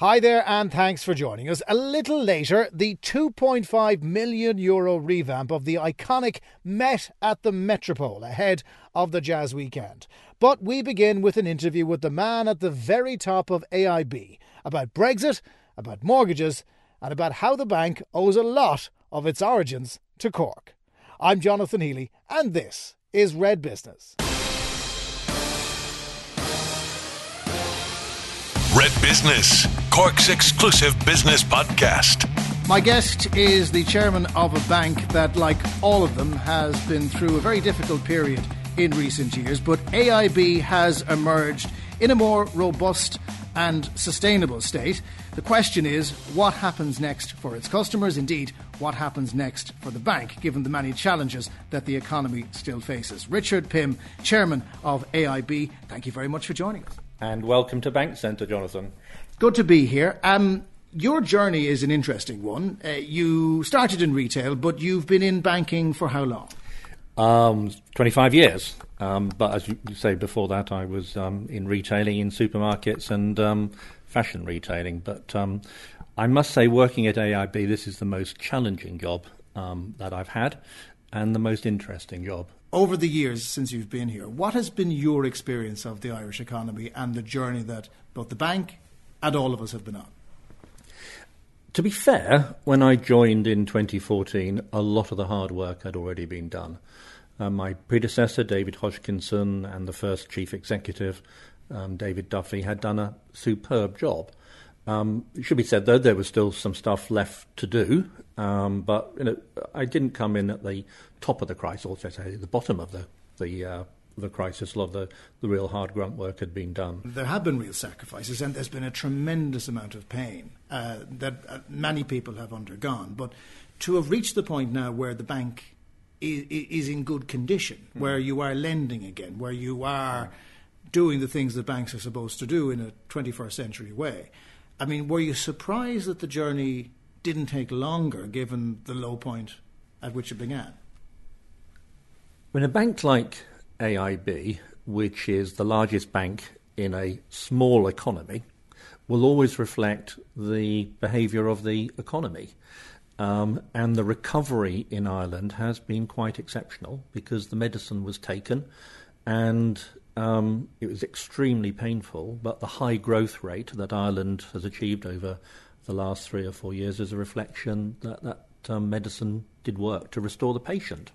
Hi there, and thanks for joining us. A little later, the 2.5 million euro revamp of the iconic Met at the Metropole ahead of the Jazz Weekend. But we begin with an interview with the man at the very top of AIB about Brexit, about mortgages, and about how the bank owes a lot of its origins to Cork. I'm Jonathan Healy, and this is Red Business. Red Business, Cork's exclusive business podcast. My guest is the chairman of a bank that, like all of them, has been through a very difficult period in recent years, but AIB has emerged in a more robust and sustainable state. The question is what happens next for its customers? Indeed, what happens next for the bank, given the many challenges that the economy still faces? Richard Pym, chairman of AIB, thank you very much for joining us. And welcome to Bank Centre, Jonathan. Good to be here. Um, your journey is an interesting one. Uh, you started in retail, but you've been in banking for how long? Um, 25 years. Um, but as you say, before that, I was um, in retailing in supermarkets and um, fashion retailing. But um, I must say, working at AIB, this is the most challenging job um, that I've had and the most interesting job over the years since you've been here, what has been your experience of the Irish economy and the journey that both the bank and all of us have been on? To be fair, when I joined in 2014, a lot of the hard work had already been done. Uh, my predecessor, David Hodgkinson, and the first chief executive, um, David Duffy, had done a superb job. Um, it should be said, though, there was still some stuff left to do, um, but you know, I didn't come in at the top of the crisis, or say the bottom of the the uh, the crisis. A lot of the, the real hard grunt work had been done. There have been real sacrifices, and there's been a tremendous amount of pain uh, that uh, many people have undergone. But to have reached the point now where the bank is, is in good condition, mm. where you are lending again, where you are doing the things that banks are supposed to do in a 21st century way I mean, were you surprised that the journey didn't take longer given the low point at which it began? When a bank like AIB, which is the largest bank in a small economy, will always reflect the behaviour of the economy. Um, and the recovery in Ireland has been quite exceptional because the medicine was taken and um, it was extremely painful, but the high growth rate that Ireland has achieved over the last three or four years is a reflection that that um, medicine did work to restore the patient.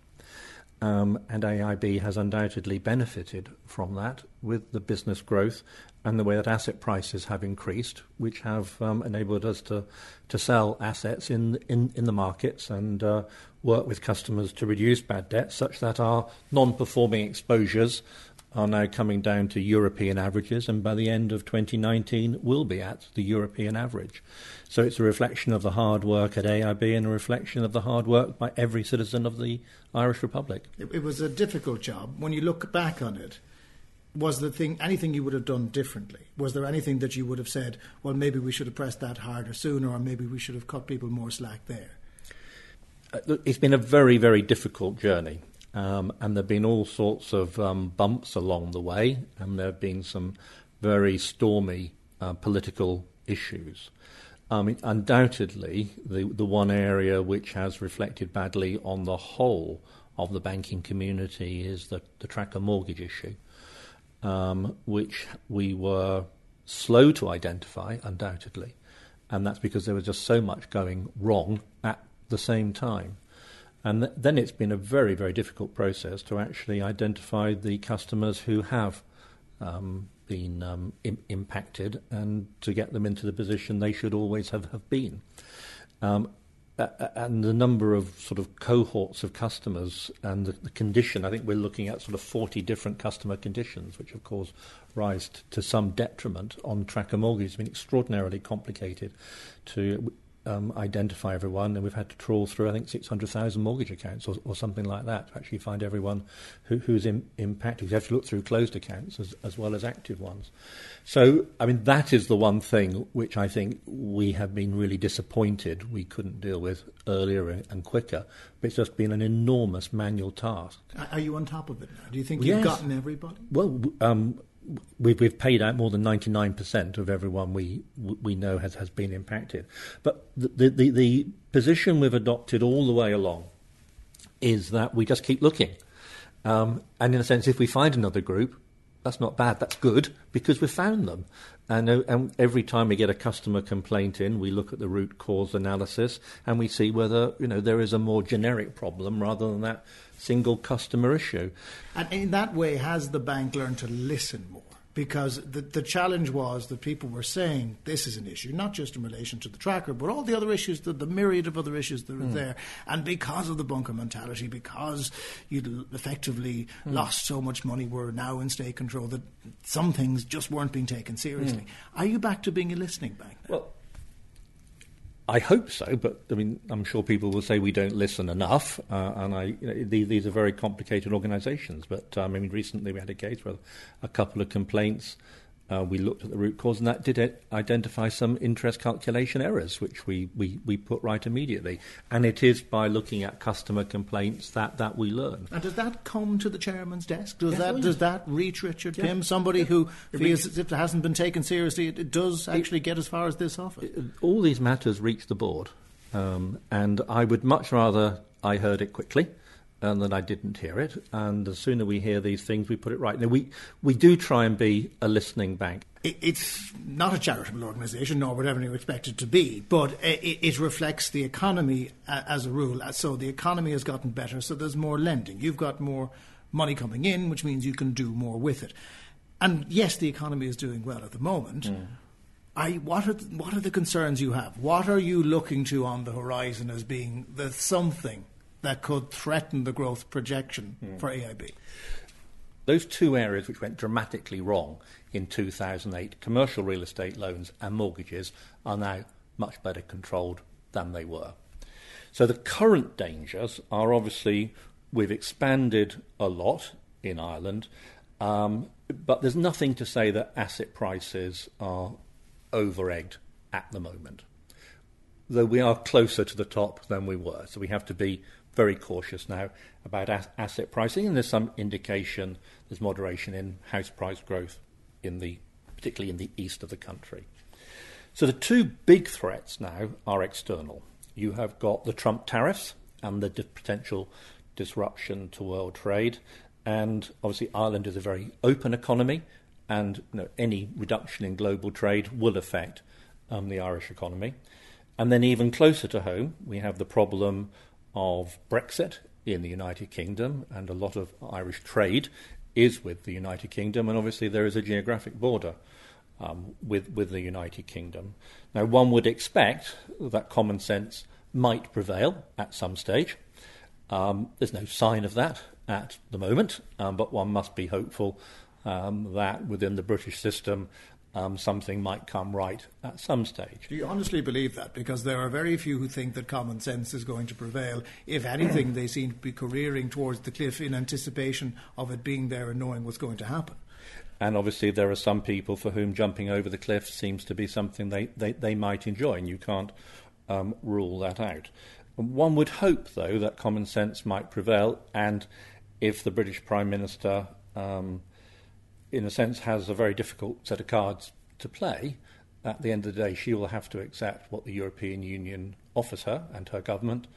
Um, and AIB has undoubtedly benefited from that with the business growth and the way that asset prices have increased, which have um, enabled us to, to sell assets in, in, in the markets and uh, work with customers to reduce bad debt such that our non performing exposures are now coming down to European averages, and by the end of 2019 will be at the European average. So it's a reflection of the hard work at AIB and a reflection of the hard work by every citizen of the Irish Republic. It, it was a difficult job. When you look back on it, was the thing anything you would have done differently? Was there anything that you would have said, well, maybe we should have pressed that harder sooner, or maybe we should have cut people more slack there? Uh, it's been a very, very difficult journey. Um, and there have been all sorts of um, bumps along the way, and there have been some very stormy uh, political issues. Um, undoubtedly, the, the one area which has reflected badly on the whole of the banking community is the, the tracker mortgage issue, um, which we were slow to identify, undoubtedly, and that's because there was just so much going wrong at the same time. And th- then it's been a very, very difficult process to actually identify the customers who have um, been um, Im- impacted and to get them into the position they should always have, have been. Um, and the number of sort of cohorts of customers and the, the, condition, I think we're looking at sort of 40 different customer conditions, which of course rise to some detriment on tracker mortgages. It's been extraordinarily complicated to um, identify everyone, and we've had to trawl through, I think, 600,000 mortgage accounts or, or, something like that to actually find everyone who, who's in, impacted. You have to look through closed accounts as, as well as active ones. So, I mean, that is the one thing which I think we have been really disappointed we couldn't deal with earlier and quicker. But it's just been an enormous manual task. Are you on top of it now? Do you think you've yes. gotten everybody? Well, um, we've, we've paid out more than 99% of everyone we we know has, has been impacted. But the, the, the position we've adopted all the way along is that we just keep looking. Um, and in a sense, if we find another group, that's not bad, that's good, because we've found them. And, uh, and, every time we get a customer complaint in, we look at the root cause analysis and we see whether you know there is a more generic problem rather than that single customer issue. And in that way, has the bank learned to listen more? Because the, the challenge was that people were saying this is an issue, not just in relation to the tracker, but all the other issues, the, the myriad of other issues that are mm. there. And because of the bunker mentality, because you'd effectively mm. lost so much money, we're now in state control, that some things just weren't being taken seriously. Mm. Are you back to being a listening bank? Now? Well, I hope so, but I mean, I'm sure people will say we don't listen enough, uh, and I, you know, these, these, are very complicated organisations. But um, I mean, recently we had a case where a couple of complaints uh, we looked at the root cause, and that did identify some interest calculation errors, which we, we, we put right immediately. And it is by looking at customer complaints that, that we learn. And does that come to the chairman's desk? Does, that, does that reach Richard yeah. Pym, somebody yeah. who it feels as if it hasn't been taken seriously? It, it does actually it, get as far as this office? It, all these matters reach the board. Um, and I would much rather I heard it quickly and that I didn't hear it. And the sooner we hear these things, we put it right. Now, we, we do try and be a listening bank. It's not a charitable organisation, nor would ever expect it to be, but it, it reflects the economy as a rule. So the economy has gotten better, so there's more lending. You've got more money coming in, which means you can do more with it. And yes, the economy is doing well at the moment. Mm. I, what, are the, what are the concerns you have? What are you looking to on the horizon as being the something that could threaten the growth projection mm. for AIB? Those two areas which went dramatically wrong in 2008, commercial real estate loans and mortgages, are now much better controlled than they were. So the current dangers are obviously we've expanded a lot in Ireland, um, but there's nothing to say that asset prices are over egged at the moment. Though we are closer to the top than we were, so we have to be very cautious now about as- asset pricing, and there's some indication there's moderation in house price growth in the, particularly in the east of the country. So the two big threats now are external. You have got the Trump tariffs and the di- potential disruption to world trade, and obviously Ireland is a very open economy, and you know, any reduction in global trade will affect um, the Irish economy. And then even closer to home, we have the problem of Brexit in the United Kingdom, and a lot of Irish trade is with the United Kingdom, and obviously there is a geographic border um, with, with the United Kingdom. Now, one would expect that common sense might prevail at some stage. Um, there's no sign of that at the moment, um, but one must be hopeful um, that within the British system um, something might come right at some stage. Do you honestly believe that? Because there are very few who think that common sense is going to prevail. If anything, they seem to be careering towards the cliff in anticipation of it being there and knowing what's going to happen. And obviously, there are some people for whom jumping over the cliff seems to be something they, they, they might enjoy, and you can't um, rule that out. One would hope, though, that common sense might prevail, and if the British Prime Minister um, in a sense, has a very difficult set of cards to play. At the end of the day, she will have to accept what the European Union offers her and her government,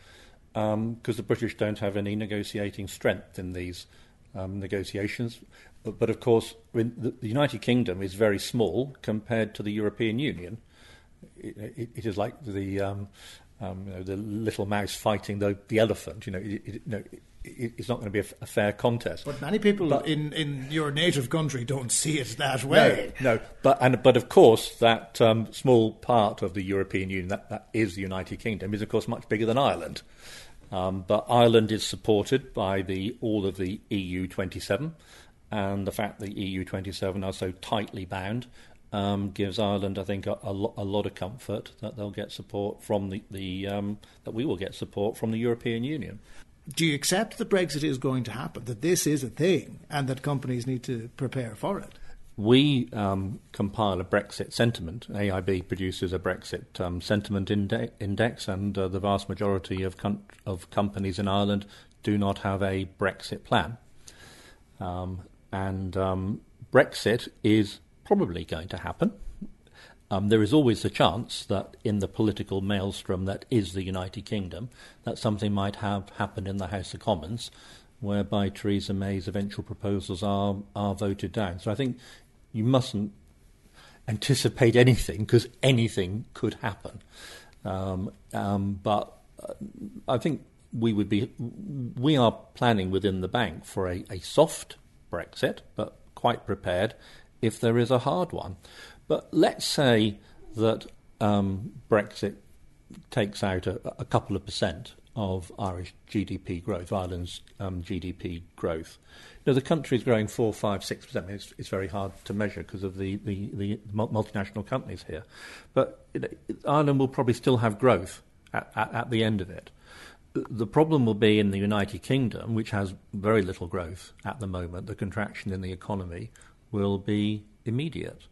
because um, the British don't have any negotiating strength in these um, negotiations. But, but, of course, the, the, United Kingdom is very small compared to the European Union. It, it, it is like the um, um, you know, the little mouse fighting the, the elephant. You know, it, you know it's not going to be a, a fair contest. But many people but, in, in your native country don't see it that way. No, no. But and but of course that um, small part of the European Union that, that is the United Kingdom is of course much bigger than Ireland. Um, but Ireland is supported by the all of the EU 27, and the fact that the EU 27 are so tightly bound um, gives Ireland, I think, a, a, lo- a, lot of comfort that they'll get support from the, the um, that we will get support from the European Union do you accept that Brexit is going to happen, that this is a thing, and that companies need to prepare for it? We um, compile a Brexit sentiment. AIB produces a Brexit um, sentiment inde- index, and uh, the vast majority of, com- of companies in Ireland do not have a Brexit plan. Um, and um, Brexit is probably going to happen. Um, there is always a chance that in the political maelstrom that is the United Kingdom, that something might have happened in the House of Commons, whereby Theresa May's eventual proposals are are voted down. So I think you mustn't anticipate anything because anything could happen. Um, um, but uh, I think we would be we are planning within the bank for a, a soft Brexit, but quite prepared if there is a hard one. But let's say that um, Brexit takes out a, a, couple of percent of Irish GDP growth, Ireland's um, GDP growth. Know, the country is growing four, five, six percent. It's, it's very hard to measure because of the, the, the, multinational companies here. But Ireland will probably still have growth at, at, at the end of it. The problem will be in the United Kingdom, which has very little growth at the moment. The contraction in the economy will be immediate.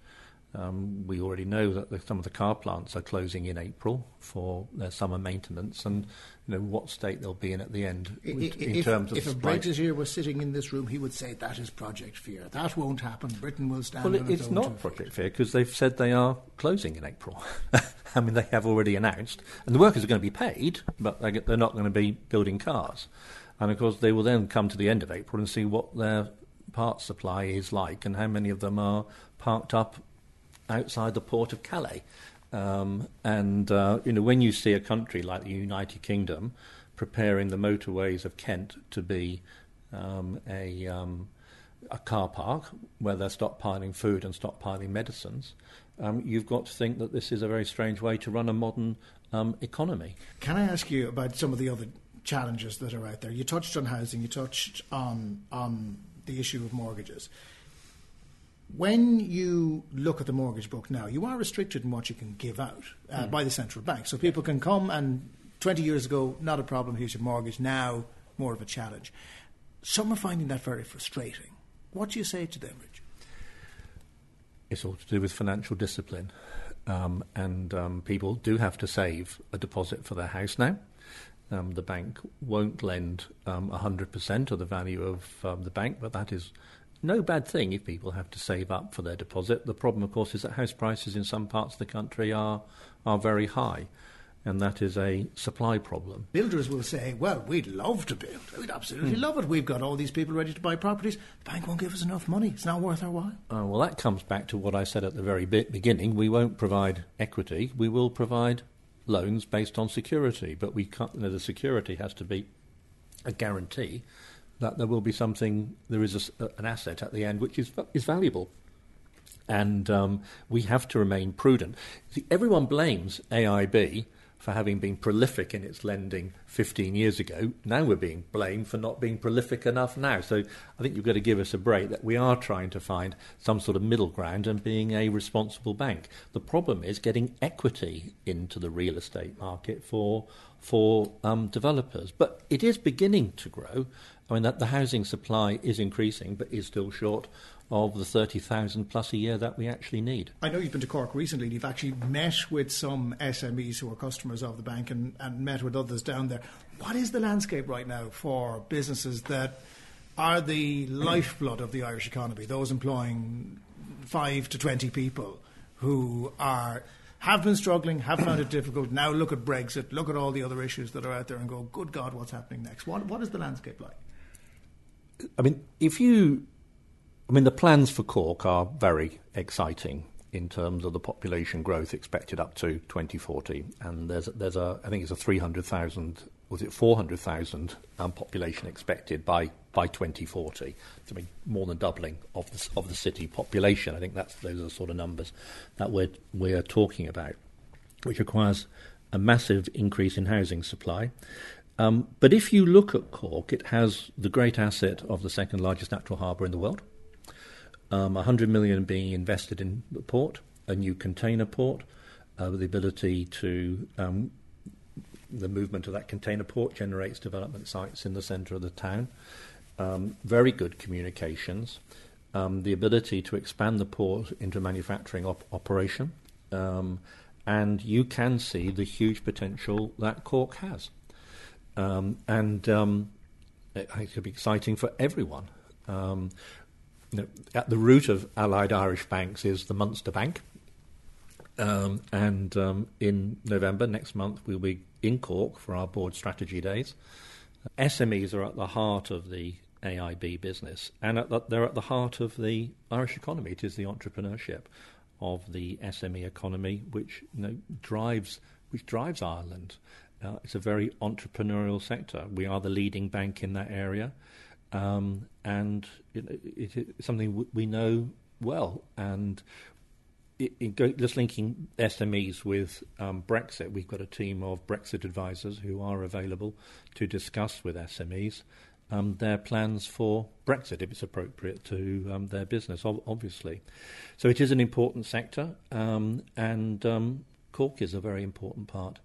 Um, we already know that the, some of the car plants are closing in April for their summer maintenance, and you know what state they'll be in at the end in if, terms of. If a Brexiteer was sitting in this room, he would say that is Project Fear. That won't happen. Britain will stand. Well, it's not Project Fear because they've said they are closing in April. I mean, they have already announced, and the workers are going to be paid, but they're not going to be building cars. And of course, they will then come to the end of April and see what their parts supply is like and how many of them are parked up outside the port of Calais. Um, and uh, you know, when you see a country like the United Kingdom preparing the motorways of Kent to be um, a um, a car park where they're stockpiling food and stockpiling medicines, um, you've got to think that this is a very strange way to run a modern um, economy. Can I ask you about some of the other challenges that are out there? You touched on housing. You touched on on the issue of mortgages when you look at the mortgage book now, you are restricted in what you can give out uh, mm. by the central bank. So people can come and 20 years ago, not a problem, here's your mortgage. Now, more of a challenge. Some are finding that very frustrating. What do you say to them, Richard? It's all to do with financial discipline. Um, and um, people do have to save a deposit for their house now. Um, the bank won't lend 100% um, of the value of um, the bank, but that is no bad thing if people have to save up for their deposit. The problem, of course, is that house prices in some parts of the country are are very high, and that is a supply problem. Builders will say, "Well, we'd love to build. We'd absolutely mm. love it. We've got all these people ready to buy properties. The bank won't give us enough money. It's not worth our while." Uh, well, that comes back to what I said at the very beginning. We won't provide equity. We will provide loans based on security, but we can't. You know, the security has to be a guarantee that there will be something, there is a, an asset at the end which is, is valuable. And um, we have to remain prudent. See, everyone blames AIB for having been prolific in its lending 15 years ago. Now we're being blamed for not being prolific enough now. So I think you've got to give us a break that we are trying to find some sort of middle ground and being a responsible bank. The problem is getting equity into the real estate market for for um, developers. But it is beginning to grow. I mean, that the housing supply is increasing, but is still short of the 30,000 plus a year that we actually need. I know you've been to Cork recently. and You've actually met with some SMEs who are customers of the bank and, and met with others down there. What is the landscape right now for businesses that are the lifeblood of the Irish economy, those employing 5 to 20 people who are have been struggling, have found it difficult. Now look at Brexit, look at all the other issues that are out there and go, good God, what's happening next? What, what is the landscape like? I mean, if you, I mean, the plans for Cork are very exciting in terms of the population growth expected up to 2040, and there's there's a I think it's a 300,000 was it 400,000 um, population expected by by 2040. I mean, more than doubling of the of the city population. I think that's those are the sort of numbers that we're we're talking about, which requires a massive increase in housing supply. Um, but if you look at Cork, it has the great asset of the second largest natural harbour in the world. Um, 100 million being invested in the port, a new container port, uh, with the ability to um, the movement of that container port generates development sites in the centre of the town. Um, very good communications, um, the ability to expand the port into manufacturing op- operation, um, and you can see the huge potential that Cork has. Um, and it, it could be exciting for everyone. Um, you know, at the root of Allied Irish banks is the Munster Bank. Um, and um, in November next month, we'll be in Cork for our board strategy days. SMEs are at the heart of the AIB business, and at the, they're at the heart of the Irish economy. It is the entrepreneurship of the SME economy which you know, drives which drives Ireland. Uh, it's a very entrepreneurial sector. We are the leading bank in that area, um, and it, it, it's something we know well. And it, go, just linking SMEs with um, Brexit, we've got a team of Brexit advisors who are available to discuss with SMEs um, their plans for Brexit if it's appropriate to um, their business, ob- obviously. So it is an important sector, um, and um, Cork is a very important part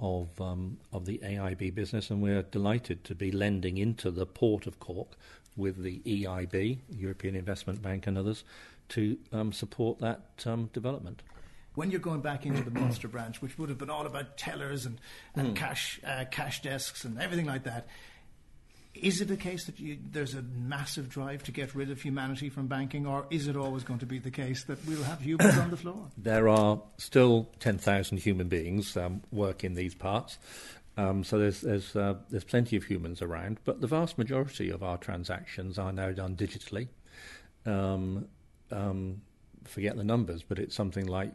of um, of the AIB business, and we're delighted to be lending into the port of Cork with the EIB, European Investment Bank, and others to um, support that development when you're going back into the Munster branch, which would have been all about tellers and, and mm. cash uh, cash desks and everything like that, is it the case that you, there's a massive drive to get rid of humanity from banking, or is it always going to be the case that we'll have humans on the floor? There are still 10,000 human beings um, work in these parts. Um, so there's there's uh, there's plenty of humans around, but the vast majority of our transactions are now done digitally. Um, um forget the numbers, but it's something like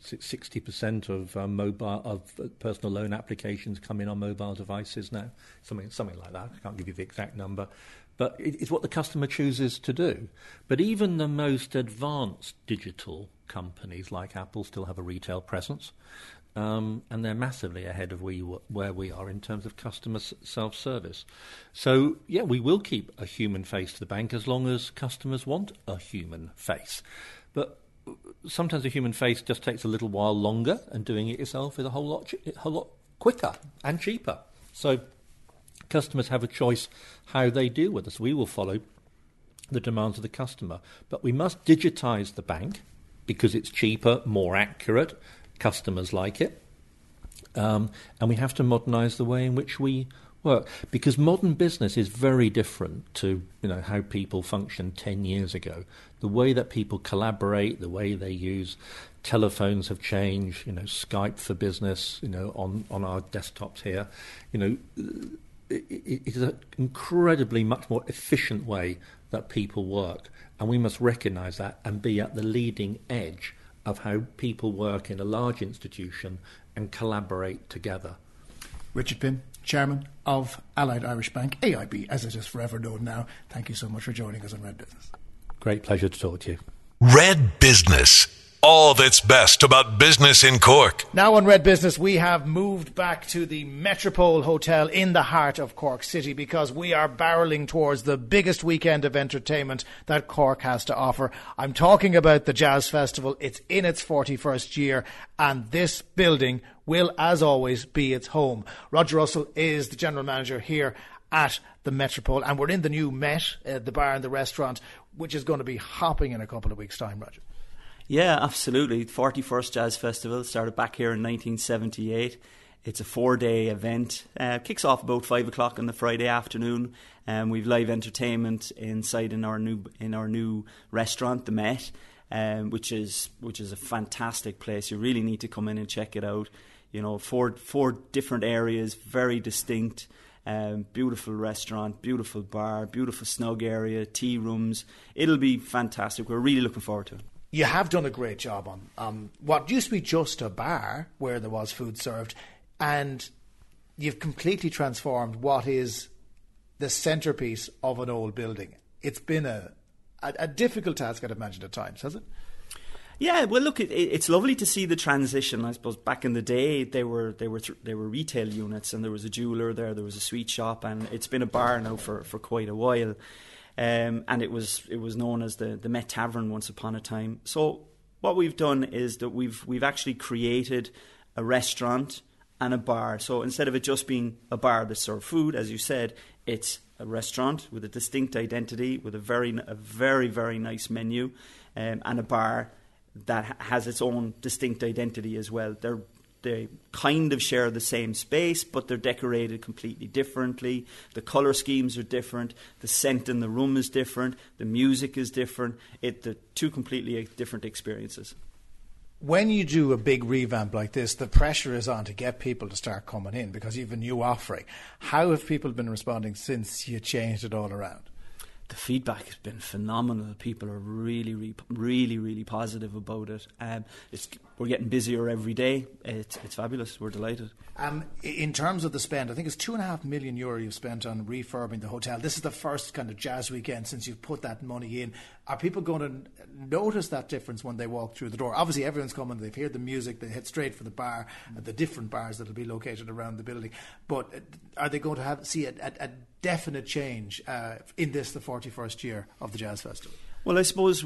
sixty percent of um, mobile of personal loan applications come in on mobile devices now. Something something like that. I can't give you the exact number, but it's what the customer chooses to do. But even the most advanced digital companies like Apple still have a retail presence. Um, and they're massively ahead of we, where we are in terms of customer self service. So, yeah, we will keep a human face to the bank as long as customers want a human face. But sometimes a human face just takes a little while longer, and doing it yourself is a whole lot, a whole lot quicker and cheaper. So, customers have a choice how they deal with us. We will follow the demands of the customer, but we must digitize the bank because it's cheaper, more accurate, customers like it. Um, and we have to modernize the way in which we work. Because modern business is very different to you know how people functioned 10 years ago. The way that people collaborate the way they use telephones have changed you know skype for business you know on on our desktops here. You know it, it is an incredibly much more efficient way that people work. And we must recognize that and be at the leading edge of how people work in a large institution and collaborate together. Richard Pym, Chairman of Allied Irish Bank, AIB, as it is forever known now. Thank you so much for joining us on Red Business. Great pleasure to talk to you. Red Business all that's best about business in Cork. Now on Red Business, we have moved back to the Metropole Hotel in the heart of Cork City because we are barreling towards the biggest weekend of entertainment that Cork has to offer. I'm talking about the Jazz Festival. It's in its 41st year, and this building will, as always, be its home. Roger Russell is the general manager here at the Metropole, and we're in the new Met, uh, the bar and the restaurant, which is going to be hopping in a couple of weeks' time, Roger. Yeah, absolutely. 41st Jazz Festival started back here in 1978. It's a four day event. Uh, kicks off about five o'clock on the Friday afternoon. Um, we've live entertainment inside in our new in our new restaurant, the Met, um, which is which is a fantastic place. You really need to come in and check it out. You know, four four different areas, very distinct. Um, beautiful restaurant, beautiful bar, beautiful snug area, tea rooms. It'll be fantastic. We're really looking forward to it you have done a great job on um, what used to be just a bar where there was food served, and you've completely transformed what is the centerpiece of an old building. It's been a, a, a difficult task, I'd imagine, at times, has it? Yeah, well, look, it, it's lovely to see the transition. I suppose back in the day, they were they were th- they were retail units, and there was a jeweler there, there was a sweet shop, and it's been a bar now for, for quite a while. Um, and it was it was known as the the Met Tavern once upon a time. So what we've done is that we've we've actually created a restaurant and a bar. So instead of it just being a bar that serves food, as you said, it's a restaurant with a distinct identity, with a very a very very nice menu, um, and a bar that has its own distinct identity as well. They're they kind of share the same space, but they're decorated completely differently. The color schemes are different. The scent in the room is different. The music is different. It, they're two completely uh, different experiences when you do a big revamp like this, the pressure is on to get people to start coming in because you have a new offering. How have people been responding since you changed it all around? The feedback has been phenomenal. People are really, really, really, really positive about it. Um, we're getting busier every day. It's, it's fabulous. We're delighted. Um, in terms of the spend, I think it's two and a half million euro you've spent on refurbing the hotel. This is the first kind of jazz weekend since you've put that money in. Are people going to notice that difference when they walk through the door? Obviously, everyone's coming. They've heard the music. They head straight for the bar, mm. the different bars that will be located around the building. But uh, are they going to have see a, a, a definite change uh, in this, the 41st year of the Jazz Festival? Well, I suppose,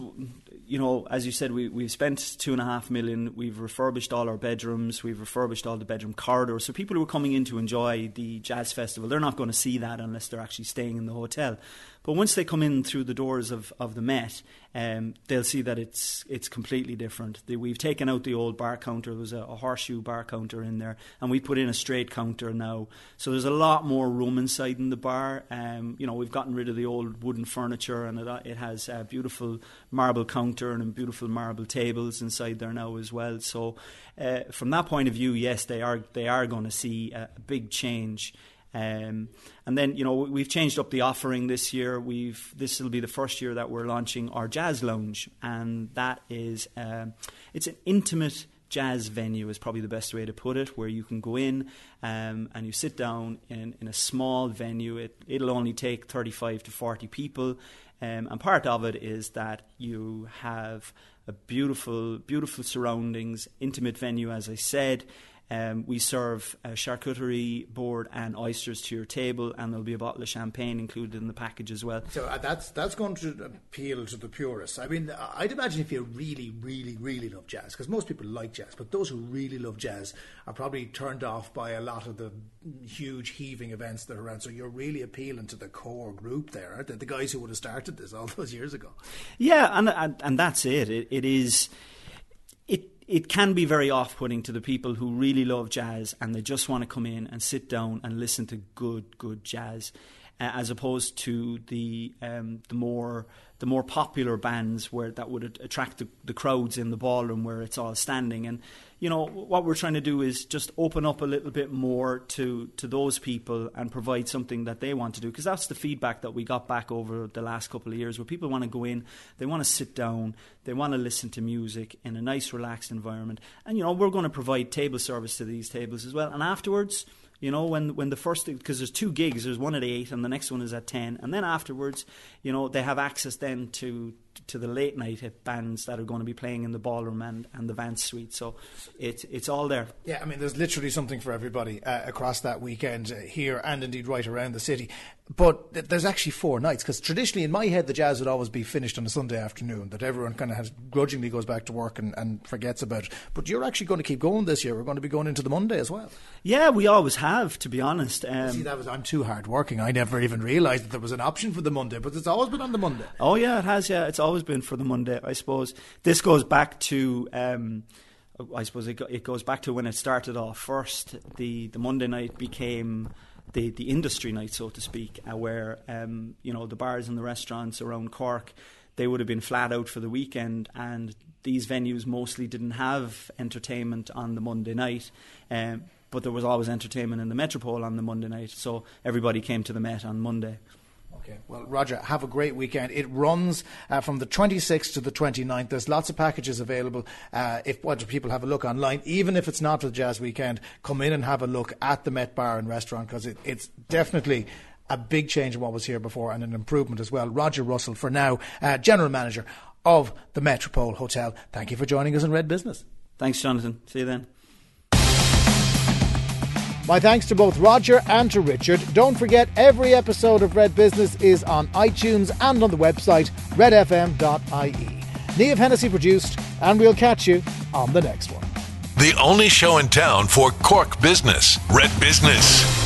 you know, as you said, we, we've spent two and a half million. We've refurbished all our bedrooms. We've refurbished all the bedroom corridors. So people who are coming in to enjoy the jazz festival, they're not going to see that unless they're actually staying in the hotel. But once they come in through the doors of, of the Met, um, they'll see that it's it's completely different. The, we've taken out the old bar counter. There was a, a, horseshoe bar counter in there, and we put in a straight counter now. So there's a lot more room inside in the bar. Um, you know, we've gotten rid of the old wooden furniture, and it, it has a beautiful marble counter and beautiful marble tables inside there now as well. So uh, from that point of view, yes, they are they are going to see a, a big change. Um, and then you know we've changed up the offering this year. We've this will be the first year that we're launching our jazz lounge, and that is um, it's an intimate jazz venue is probably the best way to put it, where you can go in um, and you sit down in, in a small venue. It, it'll only take 35 to 40 people. Um, and part of it is that you have a beautiful, beautiful surroundings, intimate venue, as I said. Um, we serve a charcuterie board and oysters to your table, and there'll be a bottle of champagne included in the package as well. So uh, that's that's going to appeal to the purists. I mean, I'd imagine if you really, really, really love jazz, because most people like jazz, but those who really love jazz are probably turned off by a lot of the huge heaving events that are around. So you're really appealing to the core group there, aren't they? The guys who would have started this all those years ago. Yeah, and and, and that's it. it. It is it can be very off putting to the people who really love jazz and they just want to come in and sit down and listen to good, good jazz, uh, as opposed to the um, the more the more popular bands where that would attract the, the crowds in the ballroom where it's all standing. And you know what we're trying to do is just open up a little bit more to to those people and provide something that they want to do because that's the feedback that we got back over the last couple of years where people want to go in, they want to sit down, they want to listen to music in a nice relaxed environment, and you know we're going to provide table service to these tables as well. And afterwards you know, when when the first because there's two gigs, there's one at eight and the next one is at ten, and then afterwards, you know, they have access then to to the late night bands that are going to be playing in the ballroom and, and the Vance Suite. So it's it's all there. Yeah, I mean, there's literally something for everybody uh, across that weekend uh, here and indeed right around the city. But th- there's actually four nights because traditionally in my head the jazz would always be finished on a Sunday afternoon that everyone kind of has grudgingly goes back to work and, and forgets about. It. But you're actually going to keep going this year. We're going to be going into the Monday as well. Yeah, we always have, to be honest. Um, See, that was I'm too hard working. I never even realised that there was an option for the Monday, but it's always been on the Monday. Oh yeah, it has. Yeah, it's always been for the Monday, I suppose. This goes back to. Um, I suppose it, it goes back to when it started off first. The the Monday night became the the industry night, so to speak, uh, where um, you know the bars and the restaurants around Cork they would have been flat out for the weekend, and these venues mostly didn't have entertainment on the Monday night. Um, but there was always entertainment in the Metropole on the Monday night, so everybody came to the Met on Monday. Okay. Well, Roger, have a great weekend. It runs uh, from the 26th to the 29th. There's lots of packages available. Uh, if what people have a look online, even if it's not the Jazz Weekend, come in and have a look at the Met Bar and Restaurant because it, it's definitely a big change in what was here before and an improvement as well. Roger Russell, for now, uh, General Manager of the Metropole Hotel. Thank you for joining us in Red Business. Thanks, Jonathan. See you then. My thanks to both Roger and to Richard. Don't forget, every episode of Red Business is on iTunes and on the website redfm.ie. Niamh Hennessy produced, and we'll catch you on the next one. The only show in town for Cork business, Red Business.